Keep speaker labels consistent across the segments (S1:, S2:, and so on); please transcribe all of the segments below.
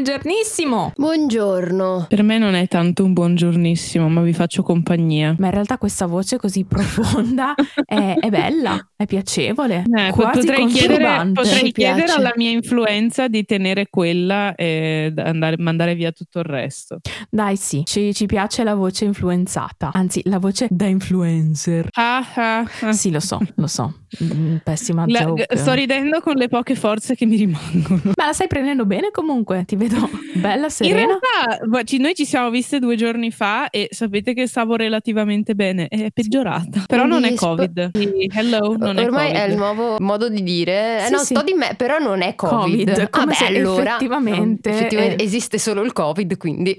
S1: Buongiornissimo!
S2: Buongiorno.
S3: Per me non è tanto un buongiornissimo, ma vi faccio compagnia.
S1: Ma in realtà questa voce così profonda è, è bella, è piacevole.
S3: Eh,
S1: quasi
S3: potrei chiedere, potrei chiedere alla mia influenza di tenere quella e andare, mandare via tutto il resto.
S1: Dai sì, ci, ci piace la voce influenzata, anzi la voce da influencer.
S3: Ah, ah, ah.
S1: Sì, lo so, lo so. Mm, Pessima
S3: La-
S1: joke.
S3: sto ridendo con le poche forze che mi rimangono.
S1: Ma la stai prendendo bene comunque? Ti vedo bella,
S3: In
S1: serena.
S3: realtà ma ci- noi ci siamo viste due giorni fa e sapete che stavo relativamente bene. È peggiorata. Però non è
S2: sp-
S3: Covid. Sì, Hello, non è
S2: Ormai
S3: Covid.
S2: è il nuovo modo di dire. Eh,
S1: Sì,
S2: no,
S1: sì.
S2: sto di me, però non è Covid.
S1: Covid, come
S2: Vabbè,
S1: se
S2: allora,
S1: effettivamente-
S2: effettivamente
S1: eh.
S2: esiste solo il Covid, quindi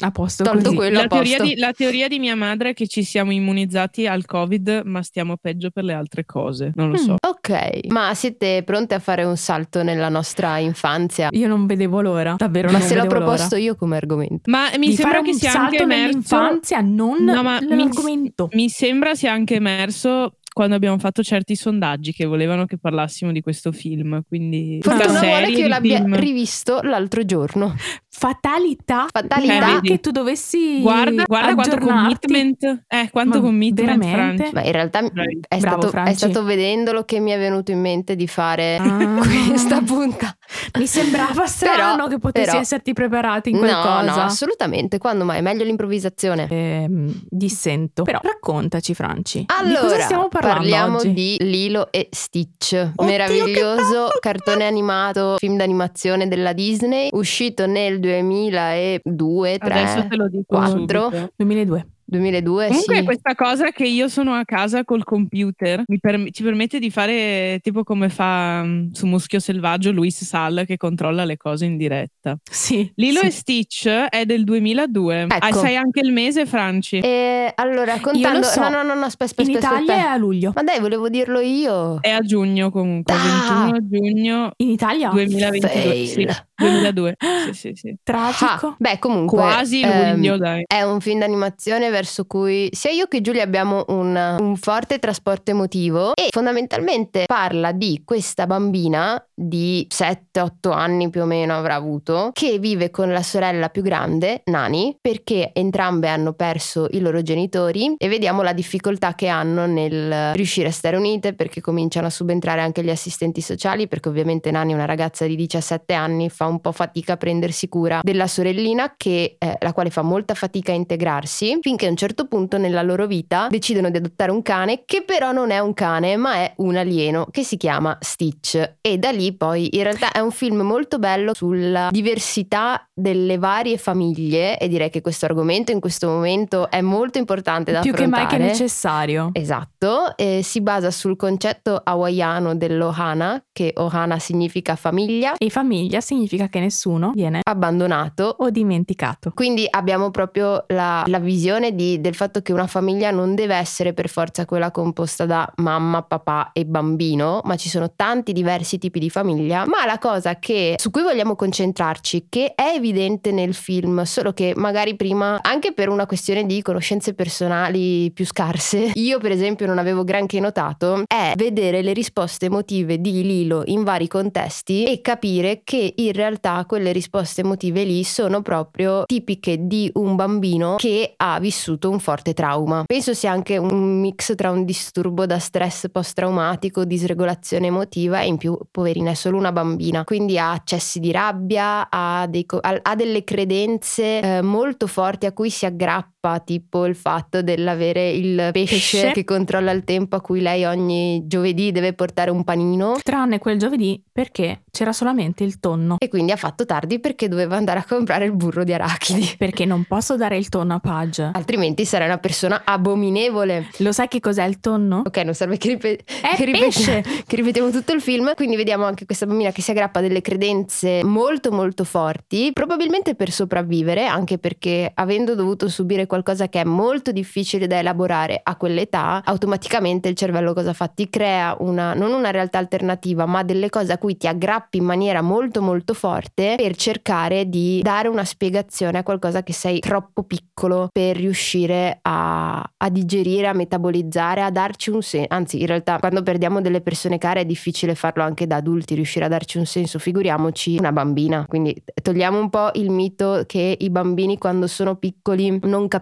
S1: A posto
S2: Tolto
S1: così.
S2: quello.
S3: La
S2: a
S3: teoria,
S2: posto.
S3: di, la teoria di mia madre è che ci siamo immunizzati al Covid, ma stiamo peggio per le altre cose. Non lo so.
S1: Mm.
S2: Ok, ma siete pronte a fare un salto nella nostra infanzia?
S1: Io non vedevo l'ora, davvero
S2: Ma
S1: non
S2: se l'ho proposto
S1: l'ora.
S2: io come argomento.
S3: Ma mi
S1: Di
S3: sembra
S1: fare
S3: che
S1: un
S3: sia
S1: salto
S3: anche emerso.
S1: non
S3: No, ma mi-
S1: nell'argomento.
S3: Mi sembra sia anche emerso quando abbiamo fatto certi sondaggi che volevano che parlassimo di questo film. Quindi una
S2: Fortuna vuole che io l'abbia
S3: film.
S2: rivisto l'altro giorno.
S1: Fatalità,
S2: Fatalità.
S3: Eh,
S1: che tu dovessi
S3: Guarda, guarda quanto commitment. Eh, quanto
S1: Ma
S3: commitment,
S1: veramente?
S2: In realtà
S3: Bravi.
S2: è
S1: Bravo,
S2: stato, è stato vedendolo che mi è venuto in mente di fare
S1: Ah.
S2: questa puntata.
S1: Mi sembrava strano
S2: Però-
S1: che potessi
S2: però-
S1: esserti preparati in
S2: No,
S1: qualcosa.
S2: no, assolutamente. Quando mai? Meglio l'improvvisazione.
S1: Ehm, dissento. Però raccontaci, Franci. di
S2: Allora,
S1: cosa stiamo parlando
S2: parliamo
S1: oggi?
S2: di Lilo e Stitch,
S1: Oddio,
S2: meraviglioso cartone animato, film d'animazione della Disney, uscito nel 2002, 3,
S3: Adesso te lo dico
S2: 4,
S3: subito.
S1: 2002.
S2: 2002,
S3: Comunque
S2: sì.
S3: questa cosa che io sono a casa col computer mi perm- ci permette di fare tipo come fa mm, su Muschio Selvaggio Luis Sal che controlla le cose in diretta.
S1: Sì.
S3: Lilo
S1: sì.
S3: e Stitch è del 2002. Ah,
S2: Ecco.
S3: sai anche il mese, Franci?
S2: E allora, contando...
S1: so.
S2: No, no, no, no, aspetta,
S1: In
S2: aspetta,
S1: Italia è
S2: aspetta.
S1: a luglio.
S2: Ma dai, volevo dirlo io.
S3: È a giugno comunque,
S2: Ah!
S3: 21 giugno
S1: In Italia?
S3: 2022. Sì,
S2: Fail.
S3: 2002. Sì, sì, sì.
S1: Tragico.
S2: Ah, beh, comunque...
S3: Quasi
S2: ehm,
S3: luglio, dai.
S2: È un film d'animazione verso cui sia io che Giulia abbiamo un, un forte trasporto emotivo e fondamentalmente parla di questa bambina di 7-8 anni più o meno avrà avuto che vive con la sorella più grande, Nani, perché entrambe hanno perso i loro genitori e vediamo la difficoltà che hanno nel riuscire a stare unite perché cominciano a subentrare anche gli assistenti sociali perché ovviamente Nani, una ragazza di 17 anni, fa un po' fatica a prendersi cura della sorellina che, eh, la quale fa molta fatica a integrarsi finché a un certo punto nella loro vita decidono di adottare un cane che però non è un cane ma è un alieno che si chiama Stitch e da lì poi in realtà è un film molto bello sulla diversità delle varie famiglie e direi che questo argomento in questo momento è molto importante da
S1: Più che mai
S2: affrontare.
S1: che necessario.
S2: Esatto, si basa sul concetto hawaiano dell'ohana, che ohana significa famiglia,
S1: E famiglia significa che nessuno viene
S2: abbandonato.
S1: o dimenticato.
S2: Quindi abbiamo proprio la, la visione di- del fatto che una famiglia non deve essere per forza quella composta da mamma, papà e bambino, ma ci sono tanti diversi tipi di famiglia. Ma la cosa che, su cui vogliamo concentrarci, che è evidente nel film, solo che magari prima, anche per una questione di conoscenze personali più scarse, io per esempio non avevo granché notato, è vedere le risposte emotive di Lilo in vari contesti e capire che in realtà quelle risposte emotive lì sono proprio tipiche di un bambino che ha vissuto un forte trauma. Penso sia anche un mix tra un disturbo da stress post-traumatico, disregolazione emotiva e in più, poverina, è solo una bambina, quindi ha accessi di rabbia, ha, dei ha delle credenze eh, molto forti a cui si aggrappa, tipo il fatto dell'avere il pesce, che controlla il tempo a cui lei ogni giovedì deve portare un panino.
S1: Tranne quel giovedì perché c'era solamente il tonno.
S2: E quindi ha fatto tardi perché doveva andare a comprare il burro di arachidi.
S1: Perché non posso dare il tonno a Page.
S2: Altrimenti sarai una persona abominevole.
S1: Lo sai che cos'è il tonno?
S2: Ok, non serve che, ripe-
S1: È
S2: che
S1: pesce!
S2: che ripetiamo tutto il film. Quindi vediamo anche questa bambina che si aggrappa a delle credenze molto molto forti, probabilmente per sopravvivere, anche perché avendo dovuto subire qualcosa che è molto difficile da elaborare a quell'età, automaticamente il cervello cosa fa? Ti crea una, non una realtà alternativa, ma delle cose a cui ti aggrappi in maniera molto molto forte per cercare di dare una spiegazione a qualcosa che sei troppo piccolo per riuscire a, a digerire, a metabolizzare, a darci un senso. Anzi, in realtà quando perdiamo delle persone care è difficile farlo anche da adulti, riuscire a darci un senso, figuriamoci una bambina. Quindi togliamo un po' il mito che i bambini quando sono piccoli non capiscono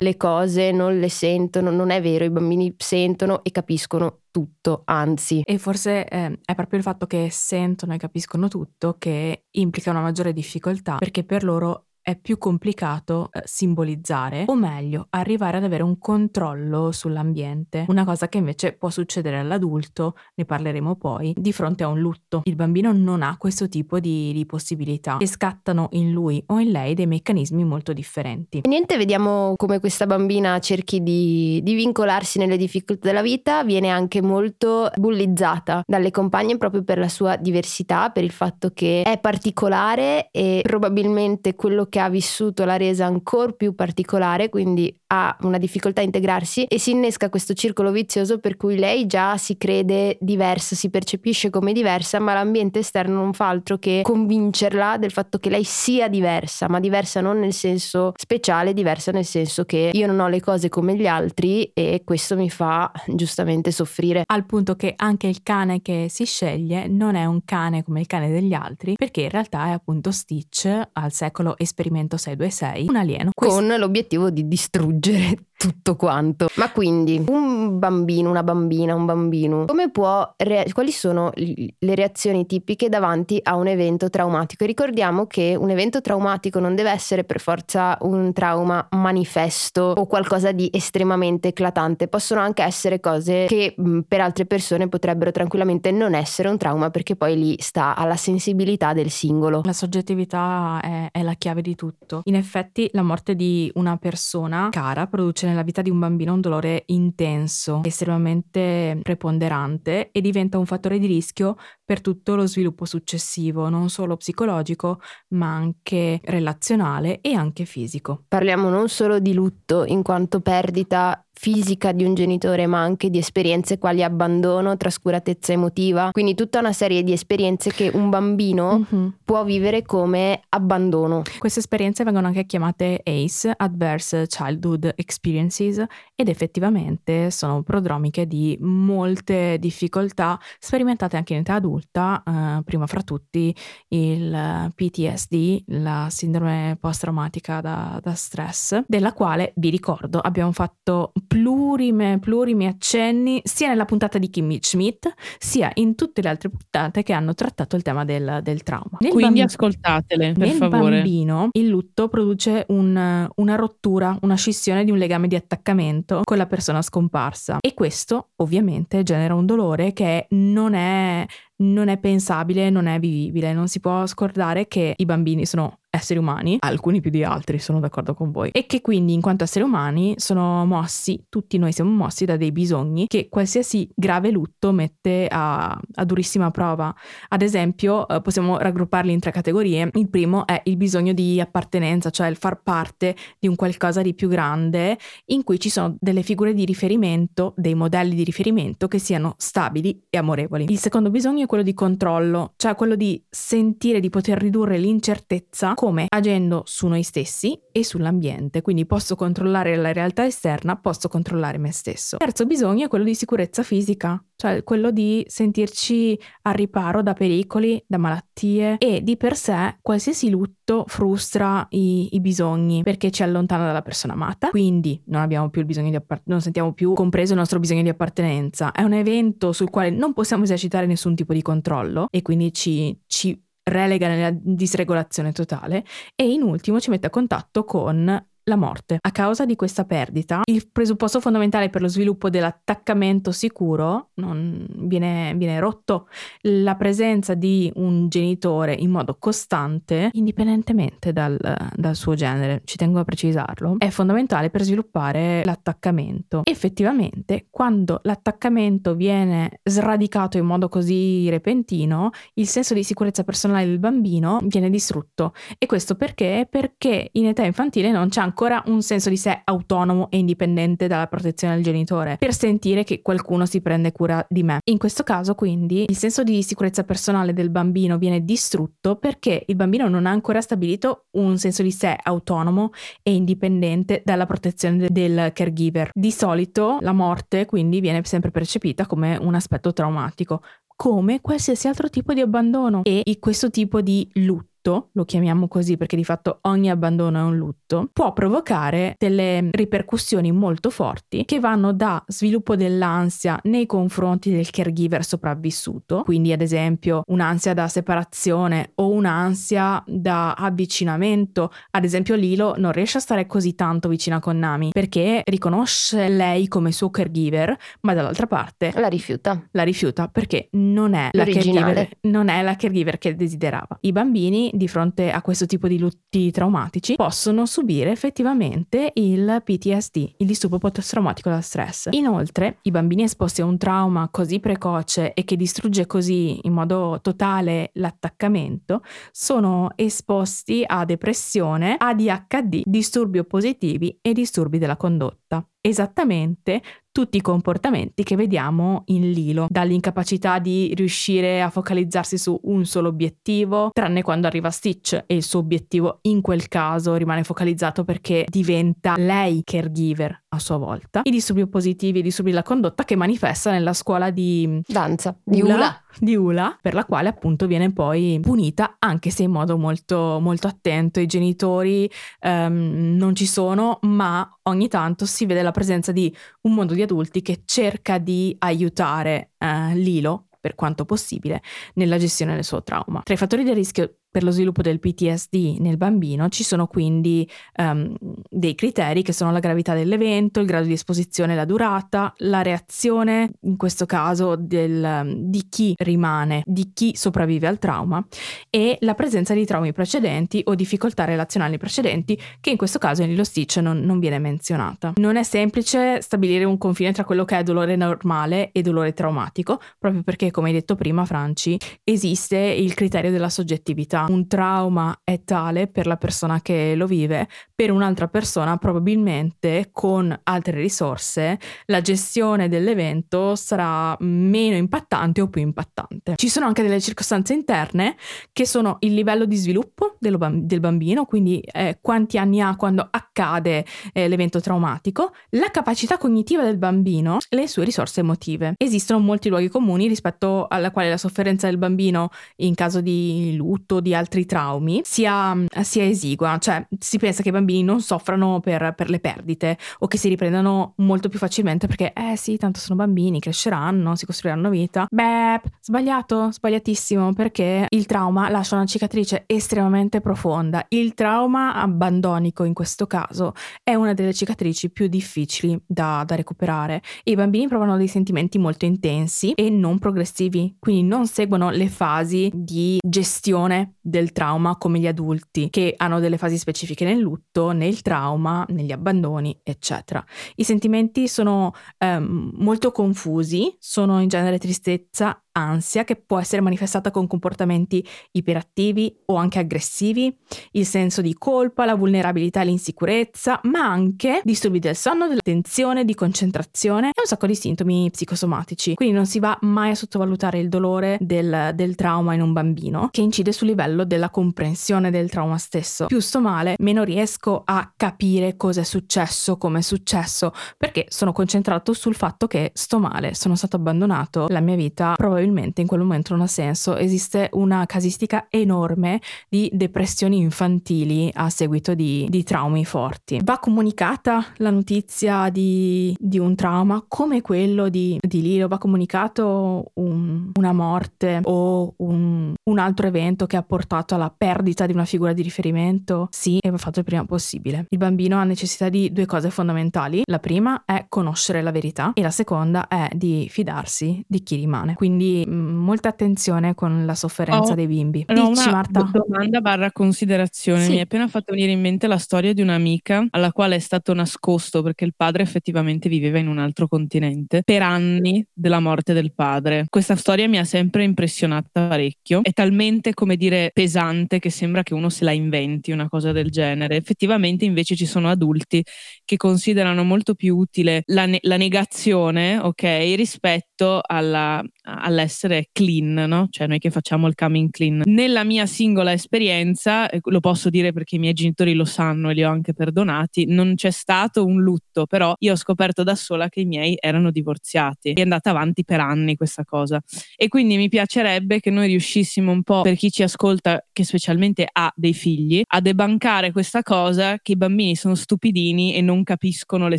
S2: le cose, non le sentono, non è vero, i bambini sentono e capiscono tutto, anzi.
S1: E forse eh, è proprio il fatto che sentono e capiscono tutto che implica una maggiore difficoltà perché per loro è più complicato eh, simbolizzare, o meglio, arrivare ad avere un controllo sull'ambiente, una cosa che invece può succedere all'adulto, ne parleremo poi, di fronte a un lutto. Il bambino non ha questo tipo di, di possibilità e scattano in lui o in lei dei meccanismi molto differenti.
S2: Niente, vediamo come questa bambina cerchi di, di vincolarsi nelle difficoltà della vita, viene anche molto bullizzata dalle compagne proprio per la sua diversità, per il fatto che è particolare e probabilmente quello che che ha vissuto la resa ancora più particolare, quindi ha una difficoltà a integrarsi e si innesca questo circolo vizioso per cui lei già si crede diversa, si percepisce come diversa, ma l'ambiente esterno non fa altro che convincerla del fatto che lei sia diversa, ma diversa non nel senso speciale, diversa nel senso che io non ho le cose come gli altri e questo mi fa giustamente soffrire.
S1: Al punto che anche il cane che si sceglie non è un cane come il cane degli altri, perché in realtà è appunto Stitch al secolo esperimentato esperimento 626, un alieno.
S2: Con Questo... l'obiettivo di distruggere tutto quanto. Ma quindi un bambino, una bambina, un bambino, come può rea- quali sono le reazioni tipiche davanti a un evento traumatico? Ricordiamo che un evento traumatico non deve essere per forza un trauma manifesto o qualcosa di estremamente eclatante, possono anche essere cose che mh, per altre persone potrebbero tranquillamente non essere un trauma perché poi lì sta alla sensibilità del singolo.
S1: La soggettività è, è la chiave di tutto. In effetti la morte di una persona cara produce nella vita di un bambino un dolore intenso, estremamente preponderante e diventa un fattore di rischio per tutto lo sviluppo successivo, non solo psicologico, ma anche relazionale e anche fisico.
S2: Parliamo non solo di lutto in quanto perdita fisica di un genitore, ma anche di esperienze quali abbandono, trascuratezza emotiva, quindi tutta una serie di esperienze che un bambino mm-hmm. può vivere come abbandono.
S1: Queste esperienze vengono anche chiamate ACE, Adverse Childhood Experiences, ed effettivamente sono prodromiche di molte difficoltà sperimentate anche in età adulta, eh, prima fra tutti il PTSD, la sindrome post-traumatica da, da stress, della quale vi ricordo abbiamo fatto plurime, plurimi accenni sia nella puntata di Kimmy Schmidt sia in tutte le altre puntate che hanno trattato il tema del, del trauma.
S3: Nel Quindi bamb- ascoltatele, per
S1: nel
S3: favore.
S1: Bambino il lutto produce un, una rottura, una scissione di un legame di attaccamento con la persona scomparsa e questo ovviamente genera un dolore che non è non è pensabile, non è vivibile. Non si può scordare che i bambini sono esseri umani, alcuni più di altri, sono d'accordo con voi, e che quindi in quanto esseri umani sono mossi, tutti noi siamo mossi da dei bisogni che qualsiasi grave lutto mette a, a durissima prova. Ad esempio, eh, possiamo raggrupparli in tre categorie. Il primo è il bisogno di appartenenza, cioè il far parte di un qualcosa di più grande in cui ci sono delle figure di riferimento, dei modelli di riferimento che siano stabili e amorevoli. Il secondo bisogno è quello di controllo, cioè quello di sentire di poter ridurre l'incertezza come agendo su noi stessi e sull'ambiente, quindi posso controllare la realtà esterna, posso controllare me stesso. Terzo bisogno è quello di sicurezza fisica, cioè quello di sentirci a riparo da pericoli, da malattie e di per sé qualsiasi lutto frustra i, i bisogni perché ci allontana dalla persona amata, quindi non abbiamo più il bisogno di appartenenza, non sentiamo più compreso il nostro bisogno di appartenenza. È un evento sul quale non possiamo esercitare nessun tipo di controllo e quindi ci, ci relega nella disregolazione totale e in ultimo ci mette a contatto con la morte. A causa di questa perdita, il presupposto fondamentale per lo sviluppo dell'attaccamento sicuro non viene, viene rotto. La presenza di un genitore in modo costante, indipendentemente dal, dal suo genere, ci tengo a precisarlo, è fondamentale per sviluppare l'attaccamento. Effettivamente, quando l'attaccamento viene sradicato in modo così repentino, il senso di sicurezza personale del bambino viene distrutto. E questo perché? Perché in età infantile non c'è ancora ancora un senso di sé autonomo e indipendente dalla protezione del genitore, per sentire che qualcuno si prende cura di me. In questo caso, quindi, il senso di sicurezza personale del bambino viene distrutto perché il bambino non ha ancora stabilito un senso di sé autonomo e indipendente dalla protezione del caregiver. Di solito la morte quindi viene sempre percepita come un aspetto traumatico, come qualsiasi altro tipo di abbandono e questo tipo di lutto lutto, lo chiamiamo così perché di fatto ogni abbandono è un lutto, può provocare delle ripercussioni molto forti che vanno da sviluppo dell'ansia nei confronti del caregiver sopravvissuto, quindi ad esempio un'ansia da separazione o un'ansia da avvicinamento. Ad esempio Lilo non riesce a stare così tanto vicina con Nami perché riconosce lei come suo caregiver, ma dall'altra parte
S2: la rifiuta.
S1: La rifiuta perché non è la caregiver, non è la caregiver che desiderava. I bambini di fronte a questo tipo di lutti traumatici possono subire effettivamente il PTSD, il disturbo post-traumatico da stress. Inoltre, i bambini esposti a un trauma così precoce e che distrugge così in modo totale l'attaccamento sono esposti a depressione, ADHD, disturbi oppositivi e disturbi della condotta esattamente tutti i comportamenti che vediamo in Lilo, dall'incapacità di riuscire a focalizzarsi su un solo obiettivo, tranne quando arriva Stitch e il suo obiettivo in quel caso rimane focalizzato perché diventa lei caregiver a sua volta, i disturbi oppositivi, i disturbi della condotta che manifesta nella scuola di
S2: danza di Ula, Ula.
S1: di Ula, per la quale appunto viene poi punita anche se in modo molto molto attento. I genitori um, non ci sono, ma ogni tanto si vede la presenza di un mondo di adulti che cerca di aiutare uh, Lilo per quanto possibile nella gestione del suo trauma. Tra i fattori di rischio per lo sviluppo del PTSD nel bambino ci sono quindi um, dei criteri che sono la gravità dell'evento, il grado di esposizione la durata, la reazione, in questo caso del, di chi rimane, di chi sopravvive al trauma e la presenza di traumi precedenti o difficoltà relazionali precedenti che in questo caso nello Stitch non, non viene menzionata. Non è semplice stabilire un confine tra quello che è dolore normale e dolore traumatico, proprio perché come hai detto prima Franci esiste il criterio della soggettività vita un trauma è tale per la persona che lo vive, per un'altra persona probabilmente con altre risorse la gestione dell'evento sarà meno impattante o più impattante. Ci sono anche delle circostanze interne che sono il livello di sviluppo del bambino, quindi eh, quanti anni ha quando accade eh, l'evento traumatico, la capacità cognitiva del bambino, le sue risorse emotive. Esistono molti luoghi comuni rispetto alla quale la sofferenza del bambino in caso di lutto, di altri traumi, sia, sia esigua, cioè si pensa che i bambini non soffrano per, per, le perdite o che si riprendano molto più facilmente perché, eh sì, tanto sono bambini, cresceranno, si costruiranno vita. Beh, sbagliato, sbagliatissimo, perché il trauma lascia una cicatrice estremamente profonda. Il trauma abbandonico in questo caso è una delle cicatrici più difficili da, da recuperare. I bambini provano dei sentimenti molto intensi e non progressivi, quindi non seguono le fasi di gestione del trauma come gli adulti, che hanno delle fasi specifiche nel lutto, nel trauma, negli abbandoni, eccetera. I sentimenti sono ehm, molto confusi, sono in genere tristezza, ansia che può essere manifestata con comportamenti iperattivi o anche aggressivi, il senso di colpa, la vulnerabilità e l'insicurezza, ma anche disturbi del sonno, dell'attenzione, di concentrazione e un sacco di sintomi psicosomatici. Quindi non si va mai a sottovalutare il dolore del, del trauma in un bambino che incide sul livello della comprensione del trauma stesso. Più sto male, meno riesco a capire cosa è successo, come è successo, perché sono concentrato sul fatto che sto male, sono stato abbandonato, la mia vita probabilmente probabilmente in quel momento non ha senso. Esiste una casistica enorme di depressioni infantili a seguito di, di traumi forti. Va comunicata la notizia di, di un trauma come quello di, di Lilo, va comunicato un, una morte o un, un altro evento che ha portato alla perdita di una figura di riferimento? Sì, e va fatto il prima possibile. Il bambino ha necessità di due cose fondamentali. La prima è conoscere la verità e la seconda è di fidarsi di chi rimane. Quindi quindi molta attenzione con la sofferenza
S3: Ho
S1: dei bimbi.
S3: no,
S1: Dici
S3: una
S1: Marta?
S3: do- domanda barra considerazione.
S1: Sì.
S3: Mi è appena fatto venire in mente la storia di un'amica alla quale è stato nascosto perché il padre effettivamente viveva in un altro continente per anni della morte del padre. Questa storia mi ha sempre impressionata parecchio. È talmente, come dire, pesante che sembra che uno se la inventi una cosa del genere. Effettivamente invece ci sono adulti che considerano molto più utile la, ne- la negazione, ok, rispetto alla- all'essere clean, no? Cioè noi che facciamo il coming clean. Nella mia singola esperienza, lo posso dire perché i miei genitori lo sanno e li ho anche perdonati, non c'è stato un lutto, però io ho scoperto da sola che i miei erano divorziati. È andata avanti per anni questa cosa. E quindi mi piacerebbe che noi riuscissimo un po', per chi ci ascolta, che specialmente ha dei figli, a debancare questa cosa che i bambini sono stupidini e non capiscono le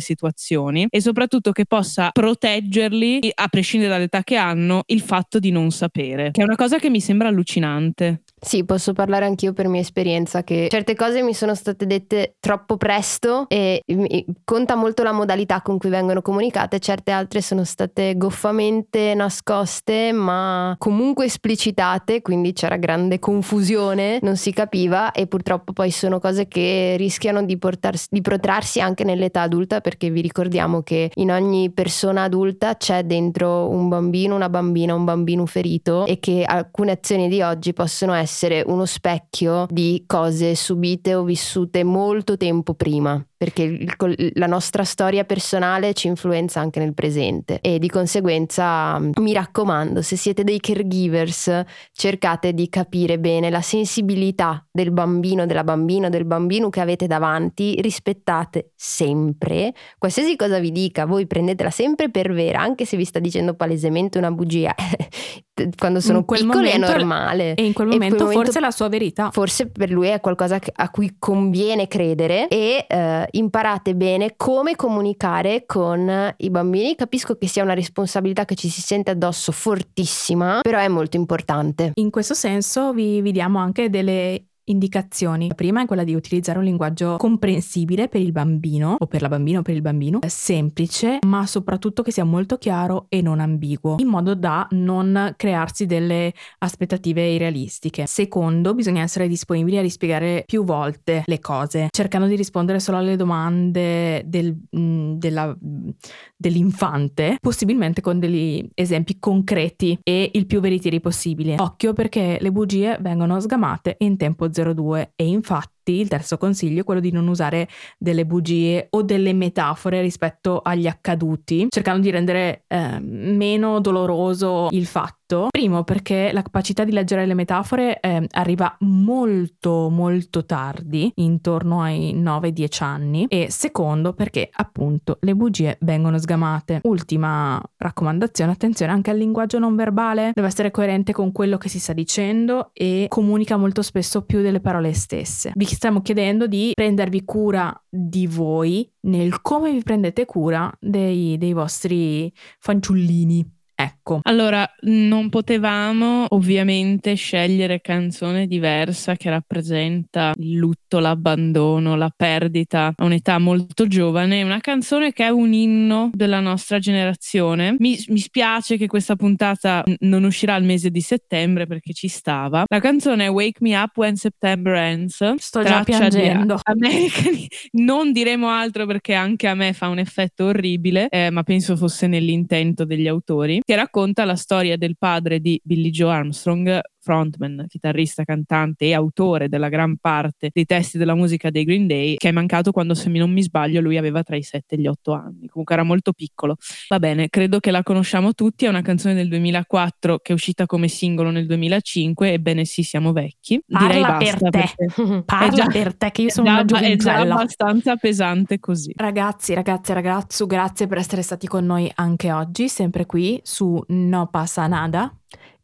S3: situazioni e soprattutto che possa proteggerli, a prescindere dall'età che hanno, il fatto di non sapere, che è una cosa che mi sembra allucinante.
S2: Sì, posso parlare anch'io per mia esperienza che certe cose mi sono state dette troppo presto e conta molto la modalità con cui vengono comunicate, certe altre sono state goffamente nascoste ma comunque esplicitate, quindi c'era grande confusione, non si capiva e purtroppo poi sono cose che rischiano di, portarsi, di protrarsi anche nell'età adulta perché vi ricordiamo che in ogni persona adulta c'è dentro un bambino, una bambina, un bambino ferito e che alcune azioni di oggi possono essere uno specchio di cose subite o vissute molto tempo prima perché il- la nostra storia personale ci influenza anche nel presente e di conseguenza mm, mi raccomando se siete dei caregivers cercate di capire bene la sensibilità del bambino, della bambina, del bambino che avete davanti, rispettate sempre qualsiasi cosa vi dica, voi prendetela sempre per vera, anche se vi sta dicendo palesemente una bugia. Quando sono piccoli è normale.
S1: E in quel momento,
S2: quel momento-
S1: forse è la sua verità.
S2: Forse per lui è qualcosa a cui conviene credere e eh, imparate bene come comunicare con i bambini. Capisco che sia una responsabilità che ci si sente addosso fortissima, però è molto importante.
S1: In questo senso vi, vi diamo anche delle indicazioni. La prima è quella di utilizzare un linguaggio comprensibile per il bambino o per la bambina o per il bambino, semplice, ma soprattutto che sia molto chiaro e non ambiguo, in modo da non crearsi delle aspettative irrealistiche. Secondo, bisogna essere disponibili a rispiegare più volte le cose, cercando di rispondere solo alle domande del- mh, della- dell'infante, possibilmente con degli esempi concreti e il più veritieri possibile. Occhio perché le bugie vengono sgamate in tempo 02 e infatti il terzo consiglio è quello di non usare delle bugie o delle metafore rispetto agli accaduti, cercando di rendere eh, meno doloroso il fatto. Primo perché la capacità di leggere le metafore eh, arriva molto molto tardi, intorno ai 9-10 anni e secondo perché appunto le bugie vengono sgamate. Ultima raccomandazione, attenzione anche al linguaggio non verbale, deve essere coerente con quello che si sta dicendo e comunica molto spesso più delle parole stesse. Vi stiamo chiedendo di prendervi cura di voi nel come vi prendete cura dei, dei vostri fanciullini. Ecco,
S3: Allora, non potevamo ovviamente scegliere canzone diversa che rappresenta il lutto, l'abbandono, la perdita a un'età molto giovane. Una canzone che è un inno della nostra generazione. Mi, mi spiace che questa puntata non uscirà al mese di settembre perché ci stava. La canzone è Wake Me Up When September Ends.
S1: sto già
S3: traccia di
S1: piangendo.
S3: American non diremo altro perché anche a me fa un effetto orribile, eh, ma penso fosse nell'intento degli autori, che racconta la storia del padre di Billy Joe Armstrong, frontman, chitarrista, cantante e autore della gran parte dei testi della musica dei Green Day, che è mancato quando, se non mi sbaglio, lui aveva tra i 7 e gli 8 anni. Comunque era molto piccolo. Va bene, credo che la conosciamo tutti, è una canzone del 2004 che è uscita come singolo nel 2005, ebbene sì, siamo vecchi. Direi
S1: Parla per
S3: basta
S1: te.
S3: perché-
S1: Parla
S3: già-
S1: per te che io
S3: è
S1: sono
S3: già-
S1: una
S3: È già abbastanza pesante così.
S1: Ragazzi, ragazze, ragazzu, grazie per essere stati con noi anche oggi, sempre qui su No Pasa Nada.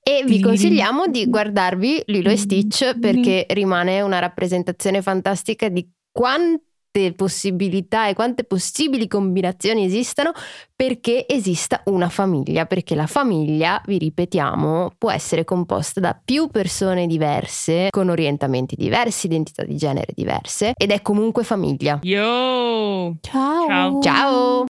S2: E vi consigliamo di guardarvi Lilo e Stitch perché rimane una rappresentazione fantastica di quante possibilità e quante possibili combinazioni esistano perché esista una famiglia, perché la famiglia, vi ripetiamo, può essere composta da più persone diverse, con orientamenti diversi, identità di genere diverse ed è comunque famiglia.
S3: Yo!
S1: Ciao.
S3: Ciao.
S2: Ciao!